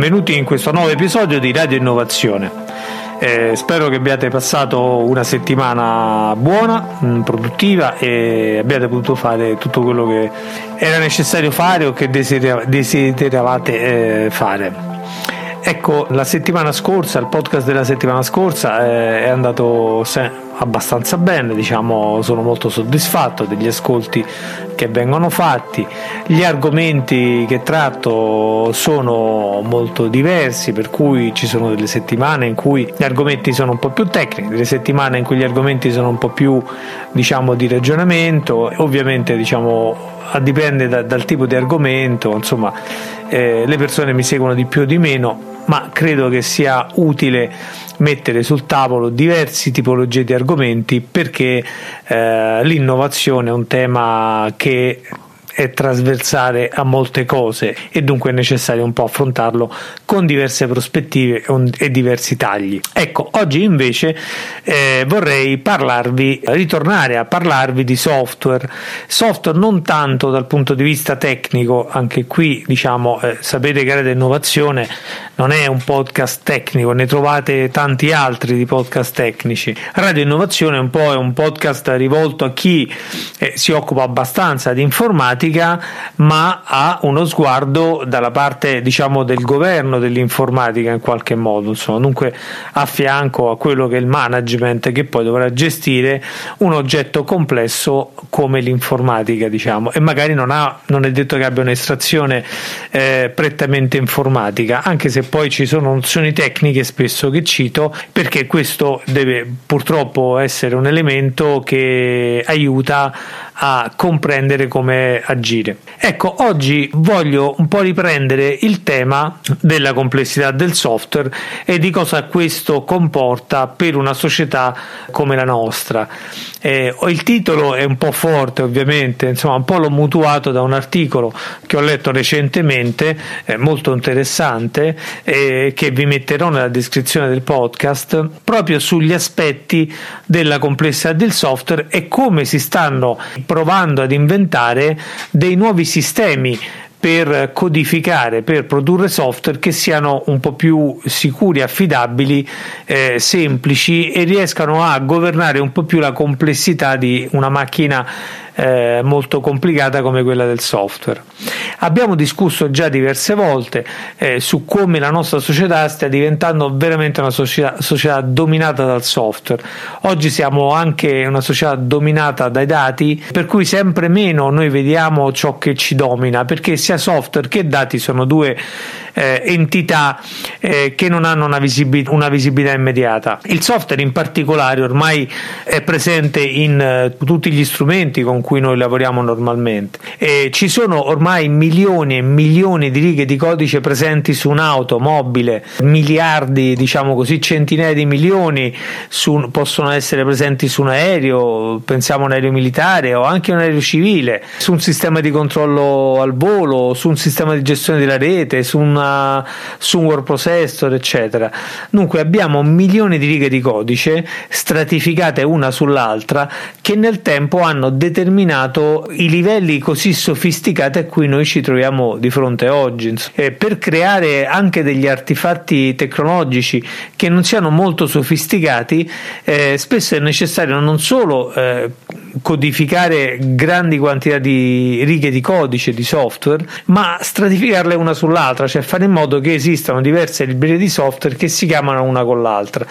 Benvenuti in questo nuovo episodio di Radio Innovazione. Eh, spero che abbiate passato una settimana buona, mh, produttiva e abbiate potuto fare tutto quello che era necessario fare o che desideravate eh, fare. Ecco, la settimana scorsa, il podcast della settimana scorsa eh, è andato se- abbastanza bene, diciamo, sono molto soddisfatto degli ascolti che vengono fatti. Gli argomenti che tratto sono molto diversi, per cui ci sono delle settimane in cui gli argomenti sono un po' più tecnici, delle settimane in cui gli argomenti sono un po' più, diciamo, di ragionamento. Ovviamente, diciamo, dipende da, dal tipo di argomento, insomma, eh, le persone mi seguono di più o di meno ma credo che sia utile mettere sul tavolo diverse tipologie di argomenti perché eh, l'innovazione è un tema che è trasversale a molte cose e dunque è necessario un po' affrontarlo con diverse prospettive e diversi tagli. Ecco, oggi invece eh, vorrei parlarvi, ritornare a parlarvi di software, software non tanto dal punto di vista tecnico, anche qui diciamo eh, sapete che Radio Innovazione non è un podcast tecnico, ne trovate tanti altri di podcast tecnici. Radio Innovazione un po' è un podcast rivolto a chi eh, si occupa abbastanza di informatica ma ha uno sguardo dalla parte diciamo del governo dell'informatica in qualche modo, insomma, dunque a fianco a quello che è il management che poi dovrà gestire un oggetto complesso come l'informatica, diciamo, e magari non, ha, non è detto che abbia un'estrazione eh, prettamente informatica, anche se poi ci sono nozioni tecniche spesso che cito, perché questo deve purtroppo essere un elemento che aiuta a comprendere come agire. Ecco, oggi voglio un po' riprendere il tema della complessità del software e di cosa questo comporta per una società come la nostra. Eh, il titolo è un po' forte, ovviamente, insomma, un po' l'ho mutuato da un articolo che ho letto recentemente, eh, molto interessante, eh, che vi metterò nella descrizione del podcast, proprio sugli aspetti della complessità del software e come si stanno provando ad inventare dei nuovi sistemi per codificare, per produrre software che siano un po' più sicuri, affidabili, eh, semplici e riescano a governare un po' più la complessità di una macchina eh, molto complicata come quella del software. Abbiamo discusso già diverse volte eh, su come la nostra società stia diventando veramente una società, società, dominata dal software. Oggi siamo anche una società dominata dai dati, per cui sempre meno noi vediamo ciò che ci domina, perché sia software che dati sono due eh, entità eh, che non hanno una, visibil- una, visibilità immediata. Il software in particolare ormai è presente in eh, tutti gli strumenti con cui noi lavoriamo normalmente e ci sono ormai milioni e milioni di righe di codice presenti su un'auto mobile, miliardi, diciamo così, centinaia di milioni su, possono essere presenti su un aereo, pensiamo a un aereo militare o anche un aereo civile, su un sistema di controllo al volo, su un sistema di gestione della rete, su un una, su un word processor, eccetera. Dunque abbiamo milioni di righe di codice stratificate una sull'altra che nel tempo hanno determinato i livelli così sofisticati a cui noi ci troviamo di fronte oggi. E per creare anche degli artefatti tecnologici che non siano molto sofisticati, eh, spesso è necessario non solo eh, codificare grandi quantità di righe di codice di software, ma stratificarle una sull'altra, cioè fare in modo che esistano diverse librerie di software che si chiamano una con l'altra.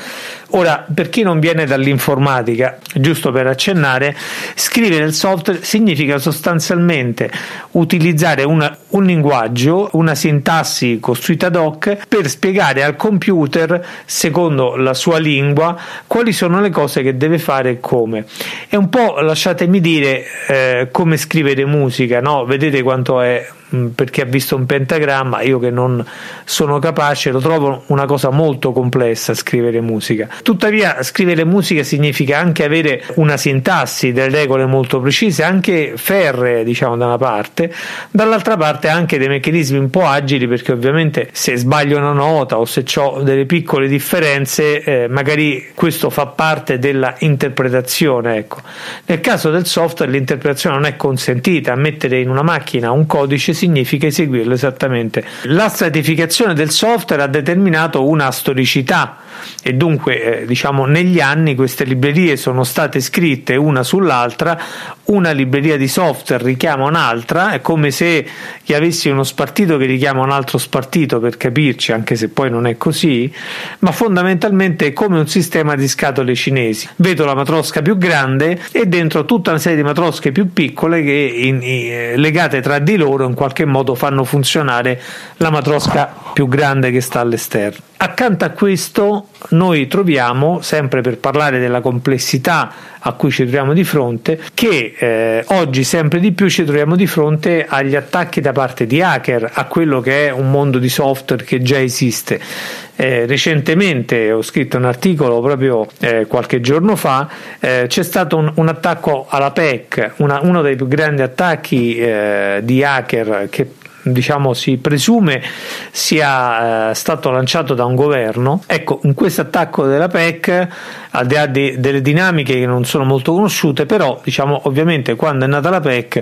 Ora, per chi non viene dall'informatica, giusto per accennare, scrivere il software significa sostanzialmente utilizzare una, un linguaggio, una sintassi costruita ad hoc per spiegare al computer, secondo la sua lingua, quali sono le cose che deve fare e come. È un po', lasciatemi dire, eh, come scrivere musica, no? Vedete quanto è perché ha visto un pentagramma, io che non sono capace, lo trovo una cosa molto complessa scrivere musica. Tuttavia, scrivere musica significa anche avere una sintassi, delle regole molto precise, anche ferree, diciamo, da una parte, dall'altra parte anche dei meccanismi un po' agili, perché ovviamente se sbaglio una nota o se ho delle piccole differenze, eh, magari questo fa parte della interpretazione. Ecco. Nel caso del software, l'interpretazione non è consentita, mettere in una macchina un codice significa eseguirlo esattamente. La stratificazione del software ha determinato una storicità e dunque eh, diciamo negli anni queste librerie sono state scritte una sull'altra, una libreria di software richiama un'altra, è come se chi avessi uno spartito che richiama un altro spartito per capirci, anche se poi non è così, ma fondamentalmente è come un sistema di scatole cinesi. Vedo la matrosca più grande e dentro tutta una serie di matrosche più piccole che in, in, legate tra di loro in qualche modo fanno funzionare la matrosca più grande che sta all'esterno. Accanto a questo noi troviamo, sempre per parlare della complessità a cui ci troviamo di fronte, che eh, oggi sempre di più ci troviamo di fronte agli attacchi da parte di hacker a quello che è un mondo di software che già esiste. Eh, recentemente ho scritto un articolo proprio eh, qualche giorno fa, eh, c'è stato un, un, attacco alla PEC, una, uno dei più grandi attacchi eh, di hacker che diciamo si presume sia eh, stato lanciato da un governo. Ecco, in questo attacco della PEC, al di là di, delle dinamiche che non sono molto conosciute, però diciamo ovviamente quando è nata la PEC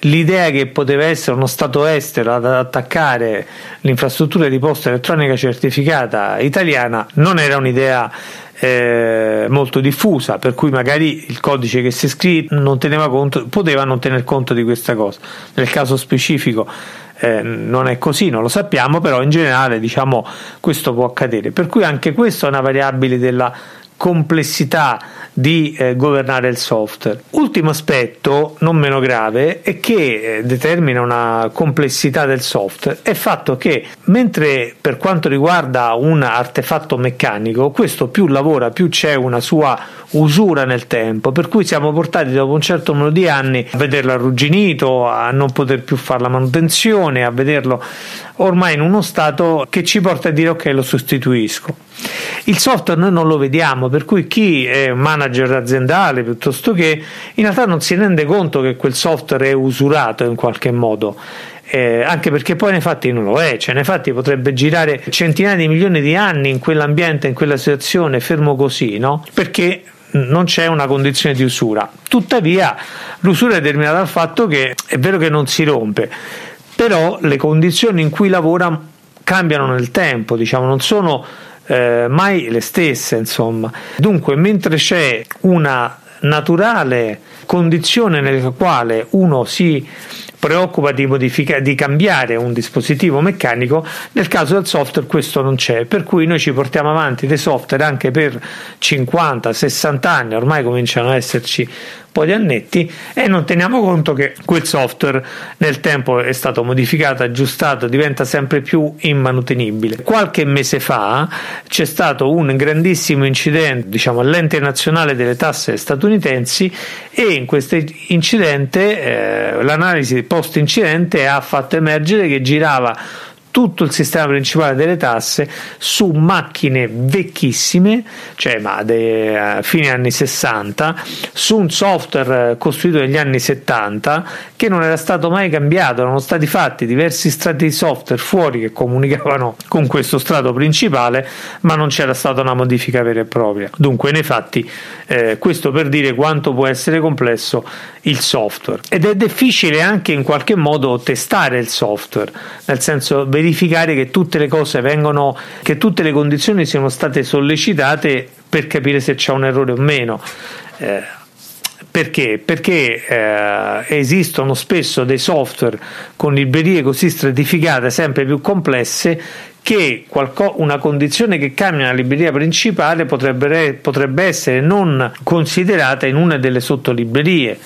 l'idea che poteva essere uno Stato estero ad attaccare l'infrastruttura di posta elettronica certificata italiana non era un'idea eh, molto diffusa, per cui magari il codice che si scrive non teneva conto, poteva non tener conto di questa cosa. Nel caso specifico eh, non è così, non lo sappiamo, però in generale diciamo questo può accadere. Per cui anche questa è una variabile della complessità di eh, governare il software. Ultimo aspetto, non meno grave, e che eh, determina una complessità del software è il fatto che mentre per quanto riguarda un artefatto meccanico, questo più lavora, più c'è una sua usura nel tempo, per cui siamo portati dopo un certo numero di anni a vederlo arrugginito, a non poter più fare la manutenzione, a vederlo ormai in uno stato che ci porta a dire ok lo sostituisco. Il software noi non lo vediamo, per cui chi è manager aziendale piuttosto che in realtà non si rende conto che quel software è usurato in qualche modo. Eh, anche perché poi nei fatti non lo è, cioè nei fatti potrebbe girare centinaia di milioni di anni in quell'ambiente, in quella situazione, fermo così, no? Perché non c'è una condizione di usura. Tuttavia, l'usura è determinata dal fatto che è vero che non si rompe, però le condizioni in cui lavora cambiano nel tempo, diciamo, non sono eh, mai le stesse, insomma. Dunque, mentre c'è una naturale condizione nella quale uno si preoccupa di, modifica- di cambiare un dispositivo meccanico, nel caso del software questo non c'è, per cui noi ci portiamo avanti dei software anche per 50-60 anni, ormai cominciano ad esserci po' di annetti e non teniamo conto che quel software nel tempo è stato modificato, aggiustato, diventa sempre più immanutenibile. Qualche mese fa c'è stato un grandissimo incidente, diciamo, all'ente nazionale delle tasse statunitensi e in questo incidente eh, l'analisi post incidente ha fatto emergere che girava tutto il sistema principale delle tasse su macchine vecchissime, cioè ma de, uh, fine anni 60, su un software eh, costruito negli anni 70 che non era stato mai cambiato, erano stati fatti diversi strati di software fuori che comunicavano con questo strato principale, ma non c'era stata una modifica vera e propria. Dunque, nei fatti, eh, questo per dire quanto può essere complesso il software ed è difficile anche in qualche modo testare il software, nel senso verificare che tutte le cose vengono, che tutte le condizioni siano state sollecitate per capire se c'è un errore o meno. Eh, perché? Perché eh, esistono spesso dei software con librerie così stratificate, sempre più complesse, che qualco, una condizione che cambia la libreria principale potrebbe, potrebbe essere non considerata in una delle sottolibrerie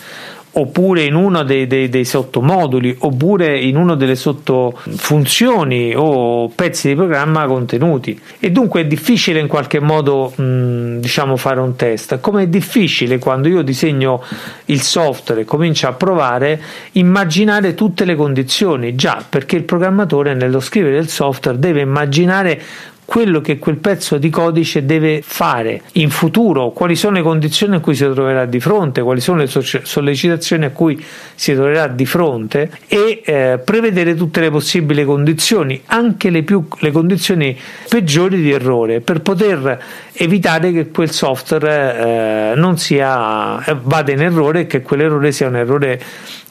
oppure in uno dei, dei, dei, sottomoduli oppure in una delle sottofunzioni o pezzi di programma contenuti. E dunque è difficile in qualche modo mh, diciamo fare un test. Come è difficile quando io disegno il software e comincio a provare immaginare tutte le condizioni. Già perché il programmatore nello scrivere il software deve immaginare quello che quel pezzo di codice deve fare in futuro, quali sono le condizioni a cui si troverà di fronte, quali sono le sollecitazioni a cui si troverà di fronte e eh, prevedere tutte le possibili condizioni, anche le, più, le condizioni peggiori di errore, per poter evitare che quel software eh, non sia, eh, vada in errore e che quell'errore sia un errore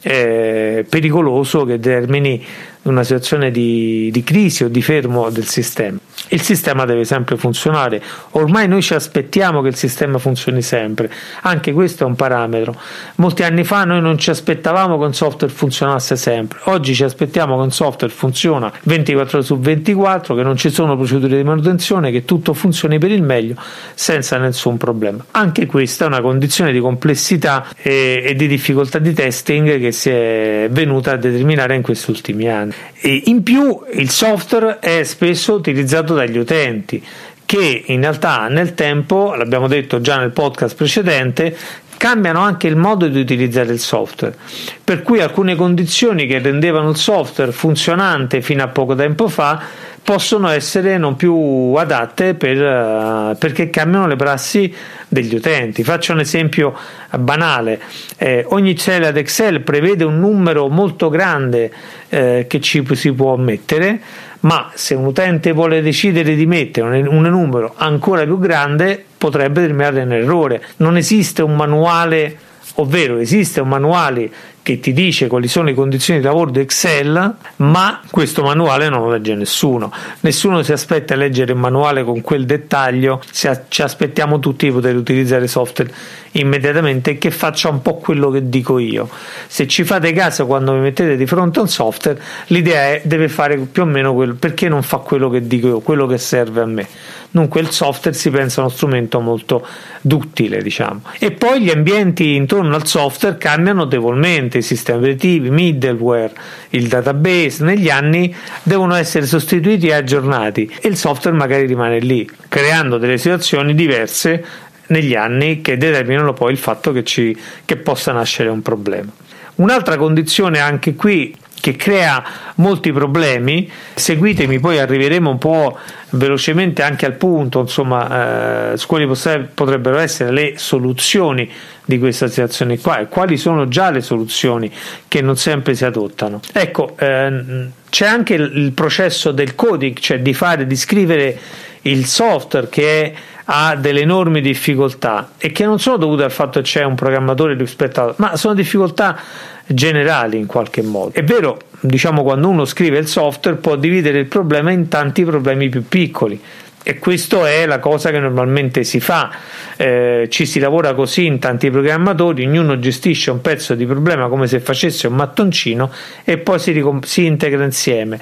eh, pericoloso che determini una situazione di, di, crisi o di fermo del sistema. Il sistema deve sempre funzionare, ormai noi ci aspettiamo che il sistema funzioni sempre, anche questo è un parametro. Molti anni fa noi non ci aspettavamo che un software funzionasse sempre, oggi ci aspettiamo che un software funziona 24 ore su 24, che non ci sono procedure di manutenzione, che tutto funzioni per il meglio senza nessun problema. Anche questa è una condizione di complessità e, e di difficoltà di testing che si è venuta a determinare in questi ultimi anni. E in più il software è spesso utilizzato dagli utenti che in realtà nel tempo, l'abbiamo detto già nel podcast precedente, cambiano anche il modo di utilizzare il software, per cui alcune condizioni che rendevano il software funzionante fino a poco tempo fa possono essere non più adatte per, uh, perché cambiano le prassi degli utenti. Faccio un esempio banale: eh, ogni cella d'Excel prevede un numero molto grande eh, che ci si può mettere, ma se un utente vuole decidere di mettere un, numero ancora più grande, potrebbe terminare in errore. Non esiste un manuale ovvero esiste un manuale che ti dice quali sono le condizioni di lavoro di Excel, ma questo manuale non lo legge nessuno. Nessuno si aspetta a leggere il manuale con quel dettaglio, ci aspettiamo tutti di poter utilizzare software immediatamente e che faccia un po' quello che dico io. Se ci fate caso quando mi mettete di fronte a un software, l'idea è deve fare più o meno quello, perché non fa quello che dico io, quello che serve a me. Dunque il software si pensa uno strumento molto duttile, diciamo. E poi gli ambienti intorno al software cambiano notevolmente, i sistemi operativi, middleware, il database, negli anni devono essere sostituiti e aggiornati e il software magari rimane lì, creando delle situazioni diverse negli anni che determinano poi il fatto che, ci, che possa nascere un problema. Un'altra condizione anche qui che crea molti problemi. Seguitemi, poi arriveremo un po' velocemente anche al punto, insomma, eh, su quali potrebbero essere le soluzioni di questa situazione qua e quali sono già le soluzioni che non sempre si adottano. Ecco, eh, c'è anche il processo del coding, cioè di fare, di scrivere il software che è ha delle enormi difficoltà e che non sono dovute al fatto che c'è un programmatore rispetto a ma sono difficoltà generali in qualche modo. È vero, diciamo quando uno scrive il software può dividere il problema in tanti problemi più piccoli e questa è la cosa che normalmente si fa. Eh, ci si lavora così in tanti programmatori, ognuno gestisce un pezzo di problema come se facesse un mattoncino e poi si, ricom- si integra insieme.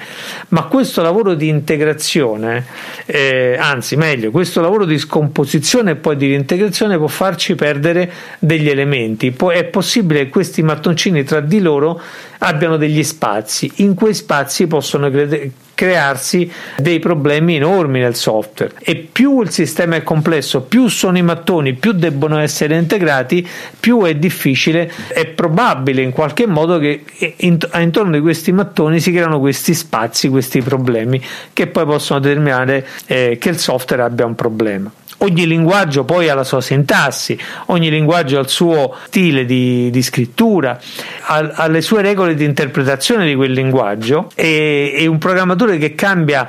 Ma questo lavoro di integrazione, eh, anzi meglio, questo lavoro di scomposizione e poi di reintegrazione può farci perdere degli elementi. Poi è possibile che questi mattoncini tra di loro abbiano degli spazi, in quei spazi possono credere crearsi dei problemi enormi nel software e più il sistema è complesso, più sono i mattoni, più debbono essere integrati, più è difficile, è probabile in qualche modo che intorno a questi mattoni si creano questi spazi, questi problemi che poi possono determinare eh, che il software abbia un problema. Ogni linguaggio poi ha la sua sintassi, ogni linguaggio ha il suo stile di, di scrittura, ha, ha, le sue regole di interpretazione di quel linguaggio e, e, un programmatore che cambia,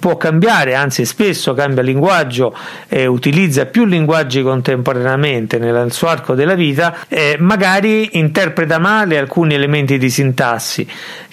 può cambiare, anzi spesso cambia linguaggio e utilizza più linguaggi contemporaneamente nel suo arco della vita, eh, magari interpreta male alcuni elementi di sintassi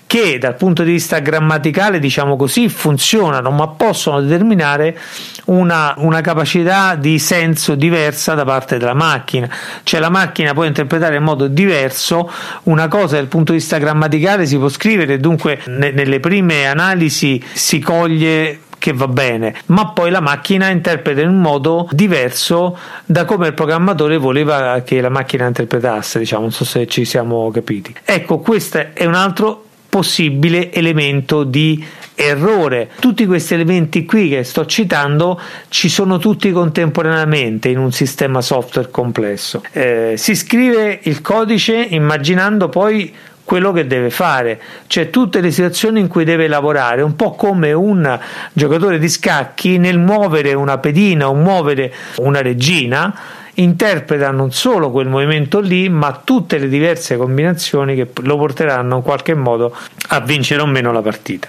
che dal punto di vista grammaticale, diciamo così, funzionano, ma possono determinare una, una, capacità di senso diversa da parte della macchina. Cioè la macchina può interpretare in modo diverso una cosa dal punto di vista grammaticale si può scrivere, dunque ne, nelle prime analisi si coglie che va bene, ma poi la macchina interpreta in un modo diverso da come il programmatore voleva che la macchina interpretasse, diciamo, non so se ci siamo capiti. Ecco, questo è un altro possibile elemento di errore. Tutti questi elementi qui che sto citando ci sono tutti contemporaneamente in un sistema software complesso. Eh, si scrive il codice immaginando poi quello che deve fare, cioè tutte le situazioni in cui deve lavorare, un po' come un giocatore di scacchi nel muovere una pedina o muovere una regina interpreta non solo quel movimento lì, ma tutte le diverse combinazioni che lo porteranno in qualche modo a vincere o meno la partita.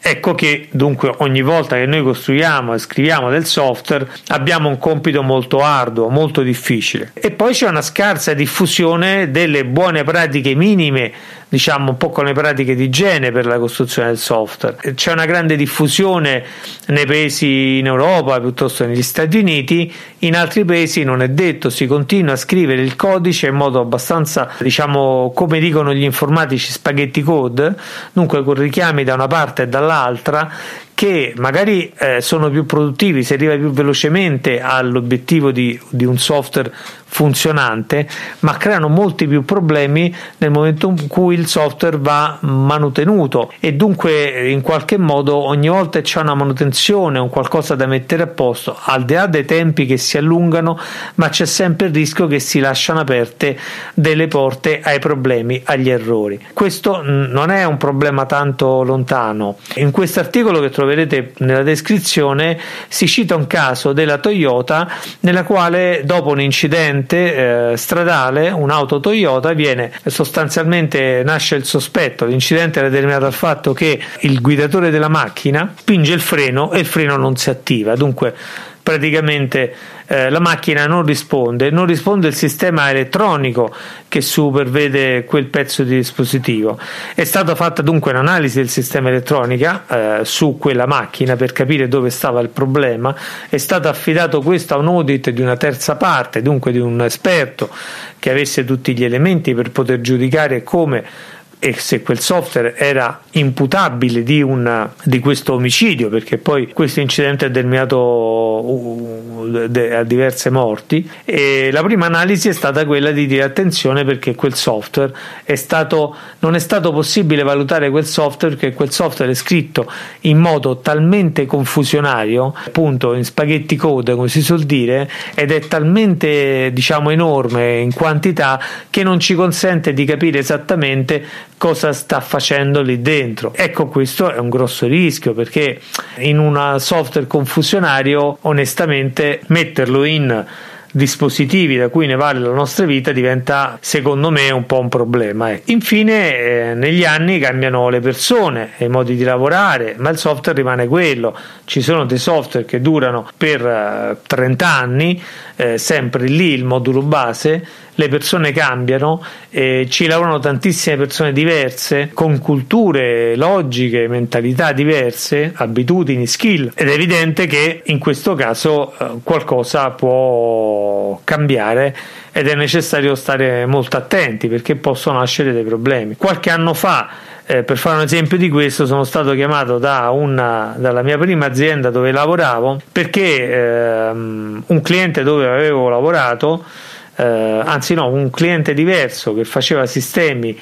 Ecco che dunque ogni volta che noi costruiamo e scriviamo del software abbiamo un compito molto arduo, molto difficile. E poi c'è una scarsa diffusione delle buone pratiche minime diciamo un po' con le pratiche di igiene per la costruzione del software. C'è una grande diffusione nei paesi in Europa piuttosto che negli Stati Uniti, in altri paesi non è detto, si continua a scrivere il codice in modo abbastanza, diciamo, come dicono gli informatici, spaghetti code, dunque con richiami da una parte e dall'altra che magari eh, sono più produttivi, si arriva più velocemente all'obiettivo di, di, un software funzionante, ma creano molti più problemi nel momento in cui il software va manutenuto e dunque in qualche modo ogni volta c'è una manutenzione, un qualcosa da mettere a posto, al di là dei tempi che si allungano, ma c'è sempre il rischio che si lasciano aperte delle porte ai problemi, agli errori. Questo non è un problema tanto lontano. In questo articolo che troverete nella descrizione si cita un caso della Toyota nella quale dopo un incidente incidente eh, stradale, un'auto Toyota viene sostanzialmente nasce il sospetto, l'incidente era determinato dal fatto che il guidatore della macchina spinge il freno e il freno non si attiva, dunque praticamente eh, la macchina non risponde, non risponde il sistema elettronico che supervede quel pezzo di dispositivo. È stata fatta dunque un'analisi del sistema elettronica eh, su quella macchina per capire dove stava il problema, è stato affidato questo a un audit di una terza parte, dunque di un esperto che avesse tutti gli elementi per poter giudicare come e se quel software era imputabile di, una, di questo omicidio, perché poi questo incidente ha terminato a diverse morti, e la prima analisi è stata quella di dire attenzione perché quel software è stato, non è stato possibile valutare quel software perché quel software è scritto in modo talmente confusionario, appunto in spaghetti code come si suol dire, ed è talmente diciamo enorme in quantità che non ci consente di capire esattamente cosa sta facendo lì dentro. Ecco, questo è un grosso rischio perché in un software confusionario, onestamente, metterlo in dispositivi da cui ne vale la nostra vita diventa secondo me un po' un problema. Eh. Infine eh, negli anni cambiano le persone e i modi di lavorare, ma il software rimane quello. Ci sono dei software che durano per eh, 30 anni, eh, sempre lì il modulo base, le persone cambiano, eh, ci lavorano tantissime persone diverse, con culture, logiche, mentalità diverse, abitudini, skill ed è evidente che in questo caso eh, qualcosa può cambiare ed è necessario stare molto attenti perché possono nascere dei problemi. Qualche anno fa eh, per fare un esempio di questo, sono stato chiamato da una, dalla mia prima azienda dove lavoravo perché ehm, un cliente dove avevo lavorato eh, anzi no, un cliente diverso che faceva sistemi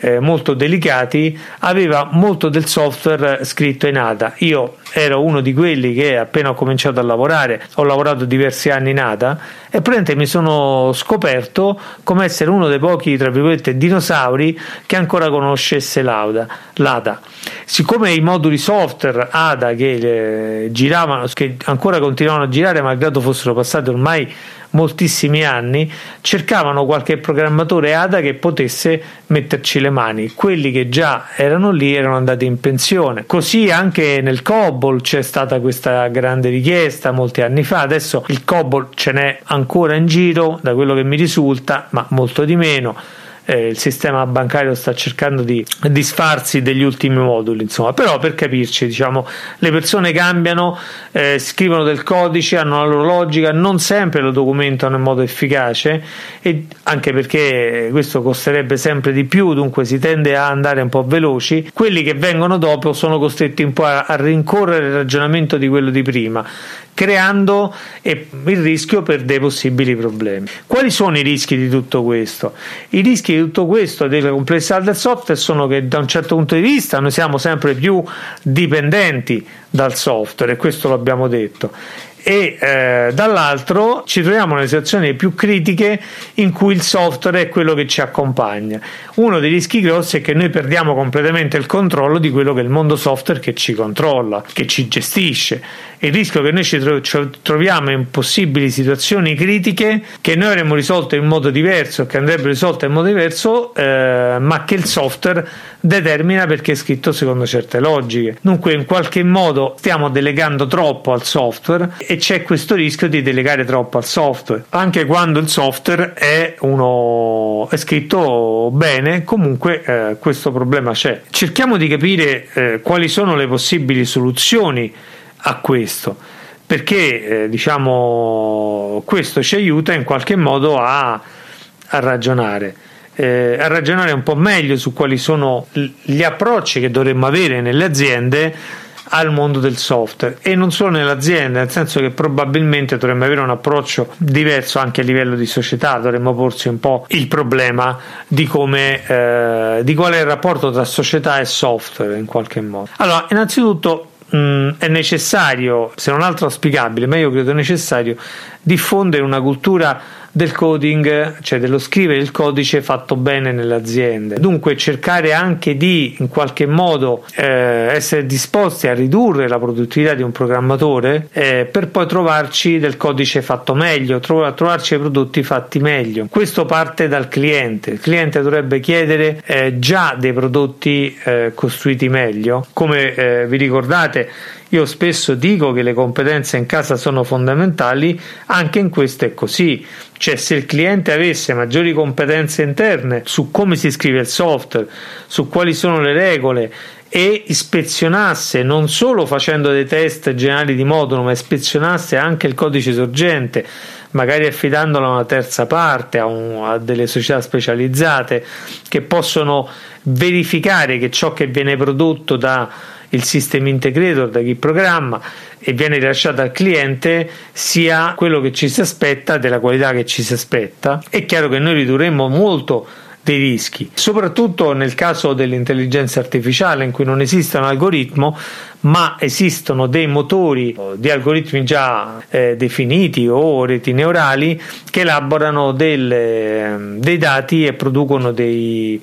eh, molto delicati aveva molto del software scritto in ADA. Io ero uno di quelli che appena ho cominciato a lavorare, ho lavorato diversi anni in ADA e praticamente mi sono scoperto come essere uno dei pochi, tra virgolette, dinosauri che ancora conoscesse l'ADA. l'ADA. Siccome i moduli software ADA che eh, giravano, che ancora continuavano a girare malgrado fossero passati ormai moltissimi anni, cercavano qualche programmatore ADA che potesse metterci le mani. Quelli che già erano lì erano andati in pensione. Così anche nel COBOL c'è stata questa grande richiesta molti anni fa. Adesso il COBOL ce n'è ancora in giro, da quello che mi risulta, ma molto di meno eh, il sistema bancario sta cercando di disfarsi degli ultimi moduli, insomma, però per capirci, diciamo, le persone cambiano, eh, scrivono del codice, hanno la loro logica, non sempre lo documentano in modo efficace e anche perché questo costerebbe sempre di più, dunque si tende a andare un po' veloci, quelli che vengono dopo sono costretti un po' a, a rincorrere il ragionamento di quello di prima creando il rischio per dei possibili problemi. Quali sono i rischi di tutto questo? I rischi tutto questo della complessità del software sono che da un certo punto di vista noi siamo sempre più dipendenti dal software e questo l'abbiamo detto e eh, dall'altro ci troviamo nelle situazioni più critiche in cui il software è quello che ci accompagna. Uno dei rischi grossi è che noi perdiamo completamente il controllo di quello che è il mondo software che ci controlla, che ci gestisce. Il rischio che noi ci, tro- ci troviamo in possibili situazioni critiche che noi avremmo risolto in modo diverso, che andrebbero risolte in modo diverso, eh, ma che il software determina perché è scritto secondo certe logiche. Dunque, in qualche modo stiamo delegando troppo al software e c'è questo rischio di delegare troppo al software. Anche quando il software è, uno, è scritto bene, comunque eh, questo problema c'è. Cerchiamo di capire eh, quali sono le possibili soluzioni a questo perché eh, diciamo questo ci aiuta in qualche modo a, a ragionare eh, a ragionare un po' meglio su quali sono gli approcci che dovremmo avere nelle aziende al mondo del software e non solo nell'azienda, nel senso che probabilmente dovremmo avere un approccio diverso anche a livello di società, dovremmo porsi un po' il problema di come eh, di qual è il rapporto tra società e software in qualche modo. Allora, innanzitutto mh, è necessario, se non altro auspicabile, ma io credo necessario diffondere una cultura del coding, cioè dello scrivere il codice fatto bene nelle aziende. Dunque cercare anche di in qualche modo eh, essere disposti a ridurre la produttività di un programmatore eh, per poi trovarci del codice fatto meglio, tro- trovarci dei prodotti fatti meglio. Questo parte dal cliente. Il cliente dovrebbe chiedere eh, già dei prodotti eh, costruiti meglio. Come eh, vi ricordate, io spesso dico che le competenze in casa sono fondamentali, anche in questo è così. Cioè, se il cliente avesse maggiori competenze interne su come si scrive il software, su quali sono le regole e ispezionasse non solo facendo dei test generali di modulo, ma ispezionasse anche il codice sorgente, magari affidandolo a una terza parte, a, un, a delle società specializzate che possono verificare che ciò che viene prodotto da il system integrator da chi programma e viene rilasciato al cliente sia quello che ci si aspetta della qualità che ci si aspetta. È chiaro che noi ridurremmo molto dei rischi, soprattutto nel caso dell'intelligenza artificiale in cui non esiste un algoritmo, ma esistono dei motori di algoritmi già eh, definiti o reti neurali che elaborano delle, dei dati e producono dei,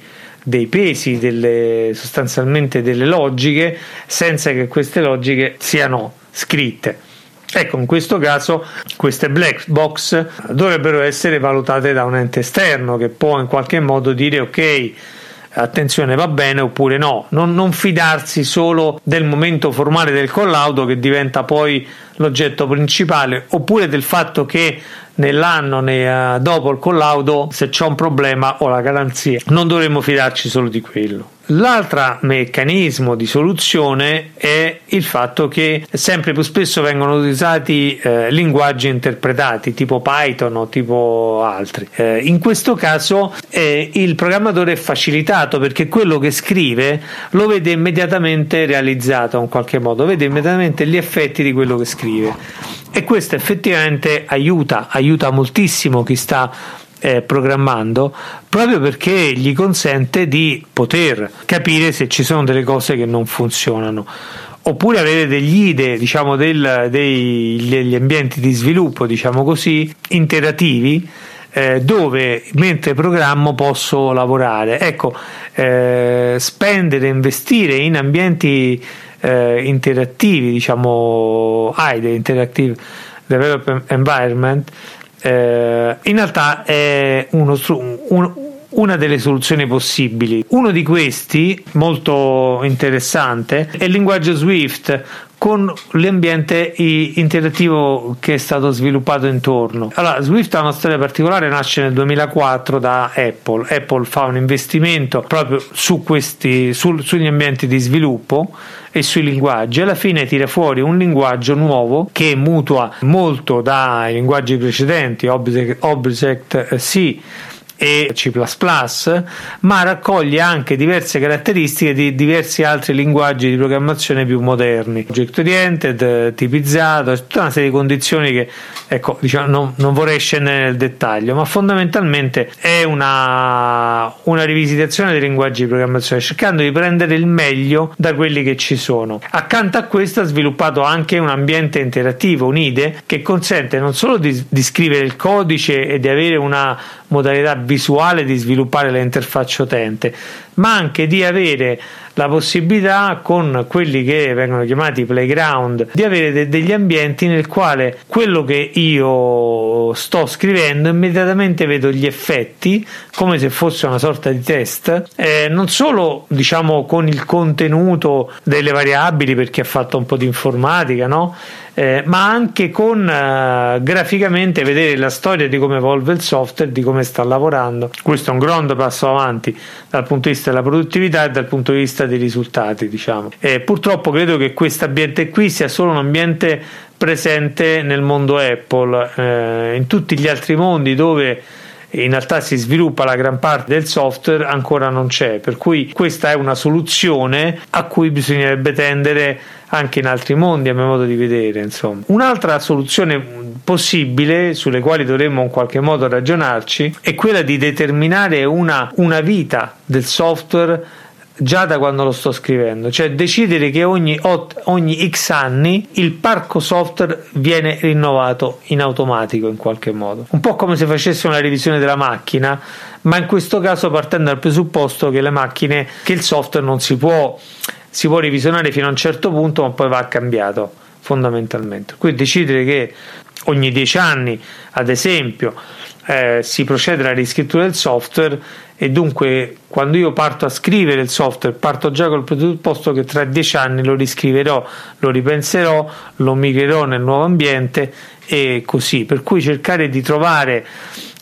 dei pesi, delle, sostanzialmente delle logiche, senza che queste logiche siano scritte. Ecco, in questo caso queste black box dovrebbero essere valutate da un ente esterno che può in qualche modo dire ok, attenzione va bene oppure no, non, non fidarsi solo del momento formale del collaudo che diventa poi l'oggetto principale oppure del fatto che nell'anno ne, uh, dopo il collaudo se c'è un problema o la garanzia. Non dovremmo fidarci solo di quello. L'altro meccanismo di soluzione è il fatto che sempre più spesso vengono usati eh, linguaggi interpretati tipo Python o tipo altri. Eh, in questo caso eh, il programmatore è facilitato perché quello che scrive lo vede immediatamente realizzato in qualche modo, vede immediatamente gli effetti di quello che scrive e questo effettivamente aiuta, aiuta moltissimo chi sta eh, programmando proprio perché gli consente di poter capire se ci sono delle cose che non funzionano oppure avere degli IDE, diciamo, del, dei, degli ambienti di sviluppo, diciamo così, interativi eh, dove mentre programmo posso lavorare. Ecco, eh, spendere, investire in ambienti eh, interattivi, diciamo AIDE, Interactive Development Environment, eh, in realtà è uno, un, una delle soluzioni possibili. Uno di questi, molto interessante, è il linguaggio Swift con l'ambiente interattivo che è stato sviluppato intorno. Allora, Swift ha una storia particolare, nasce nel 2004 da Apple. Apple fa un investimento proprio su questi, su, sugli ambienti di sviluppo e sui linguaggi. Alla fine tira fuori un linguaggio nuovo che mutua molto dai linguaggi precedenti, Object-C e C++, ma raccoglie anche diverse caratteristiche di diversi altri linguaggi di programmazione più moderni, object oriented, tipizzato, tutta una serie di condizioni che ecco, diciamo, non, non vorrei scendere nel dettaglio, ma fondamentalmente è una, una rivisitazione dei linguaggi di programmazione, cercando di prendere il meglio da quelli che ci sono. Accanto a questo ha sviluppato anche un ambiente interattivo, un IDE, che consente non solo di, di scrivere il codice e di avere una modalità visuale di sviluppare le interfacce utente, ma anche di avere la possibilità con quelli che vengono chiamati playground di avere de- degli ambienti nel quale quello che io sto scrivendo immediatamente vedo gli effetti come se fosse una sorta di test eh, non solo diciamo con il contenuto delle variabili perché ha fatto un po' di informatica no? Eh, ma anche con eh, graficamente vedere la storia di come evolve il software, di come sta lavorando. Questo è un grande passo avanti dal punto di vista della produttività e dal punto di vista dei risultati, diciamo. E purtroppo credo che questo ambiente qui sia solo un ambiente presente nel mondo Apple, eh, in tutti gli altri mondi dove in realtà si sviluppa la gran parte del software ancora non c'è per cui questa è una soluzione a cui bisognerebbe tendere anche in altri mondi a mio modo di vedere insomma. un'altra soluzione possibile sulle quali dovremmo in qualche modo ragionarci è quella di determinare una, una vita del software già da quando lo sto scrivendo, cioè decidere che ogni, ogni X anni il parco software viene rinnovato in automatico in qualche modo, un po' come se facesse una revisione della macchina, ma in questo caso partendo dal presupposto che le macchine, che il software non si può, si può revisionare fino a un certo punto, ma poi va cambiato fondamentalmente. Quindi decidere che ogni dieci anni, ad esempio, eh, si procede alla riscrittura del software e dunque quando io parto a scrivere il software parto già col presupposto che tra dieci anni lo riscriverò, lo ripenserò, lo migrerò nel nuovo ambiente e così, per cui cercare di trovare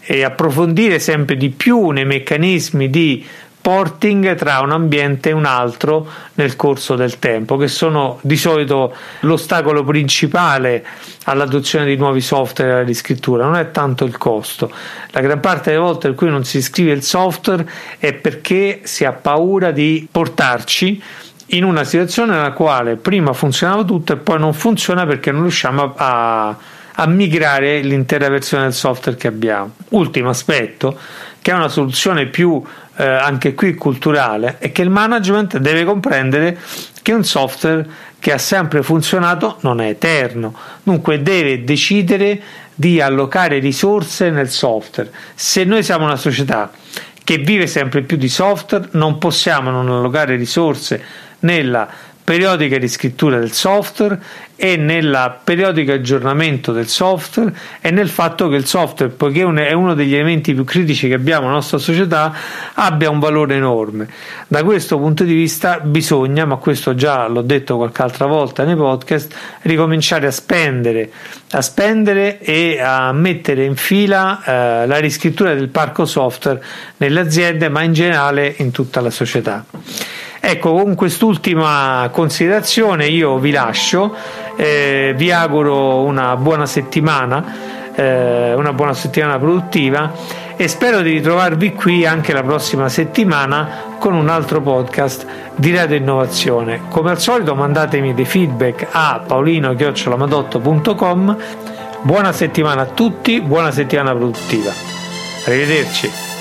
e approfondire sempre di più nei meccanismi di porting tra un ambiente e un altro nel corso del tempo, che sono di solito l'ostacolo principale all'adozione di nuovi software e riscrittura, non è tanto il costo. La gran parte delle volte per cui non si scrive il software è perché si ha paura di portarci in una situazione nella quale prima funzionava tutto e poi non funziona perché non riusciamo a, a migrare l'intera versione del software che abbiamo. Ultimo aspetto, che è una soluzione più eh, anche qui culturale, è che il management deve comprendere che un software che ha sempre funzionato non è eterno, dunque deve decidere di allocare risorse nel software. Se noi siamo una società che vive sempre più di software, non possiamo non allocare risorse nella periodica riscrittura del software e nel periodico aggiornamento del software e nel fatto che il software, poiché è uno degli elementi più critici che abbiamo nella nostra società, abbia un valore enorme. Da questo punto di vista bisogna, ma questo già l'ho detto qualche altra volta nei podcast, ricominciare a spendere, a spendere e a mettere in fila eh, la riscrittura del parco software nelle aziende, ma in generale in tutta la società. Ecco, con quest'ultima considerazione io vi lascio, eh, vi auguro una buona settimana, eh, una buona settimana produttiva e spero di ritrovarvi qui anche la prossima settimana con un altro podcast di Radio Innovazione. Come al solito mandatemi dei feedback a paolino-madotto.com. Buona settimana a tutti, buona settimana produttiva. Arrivederci.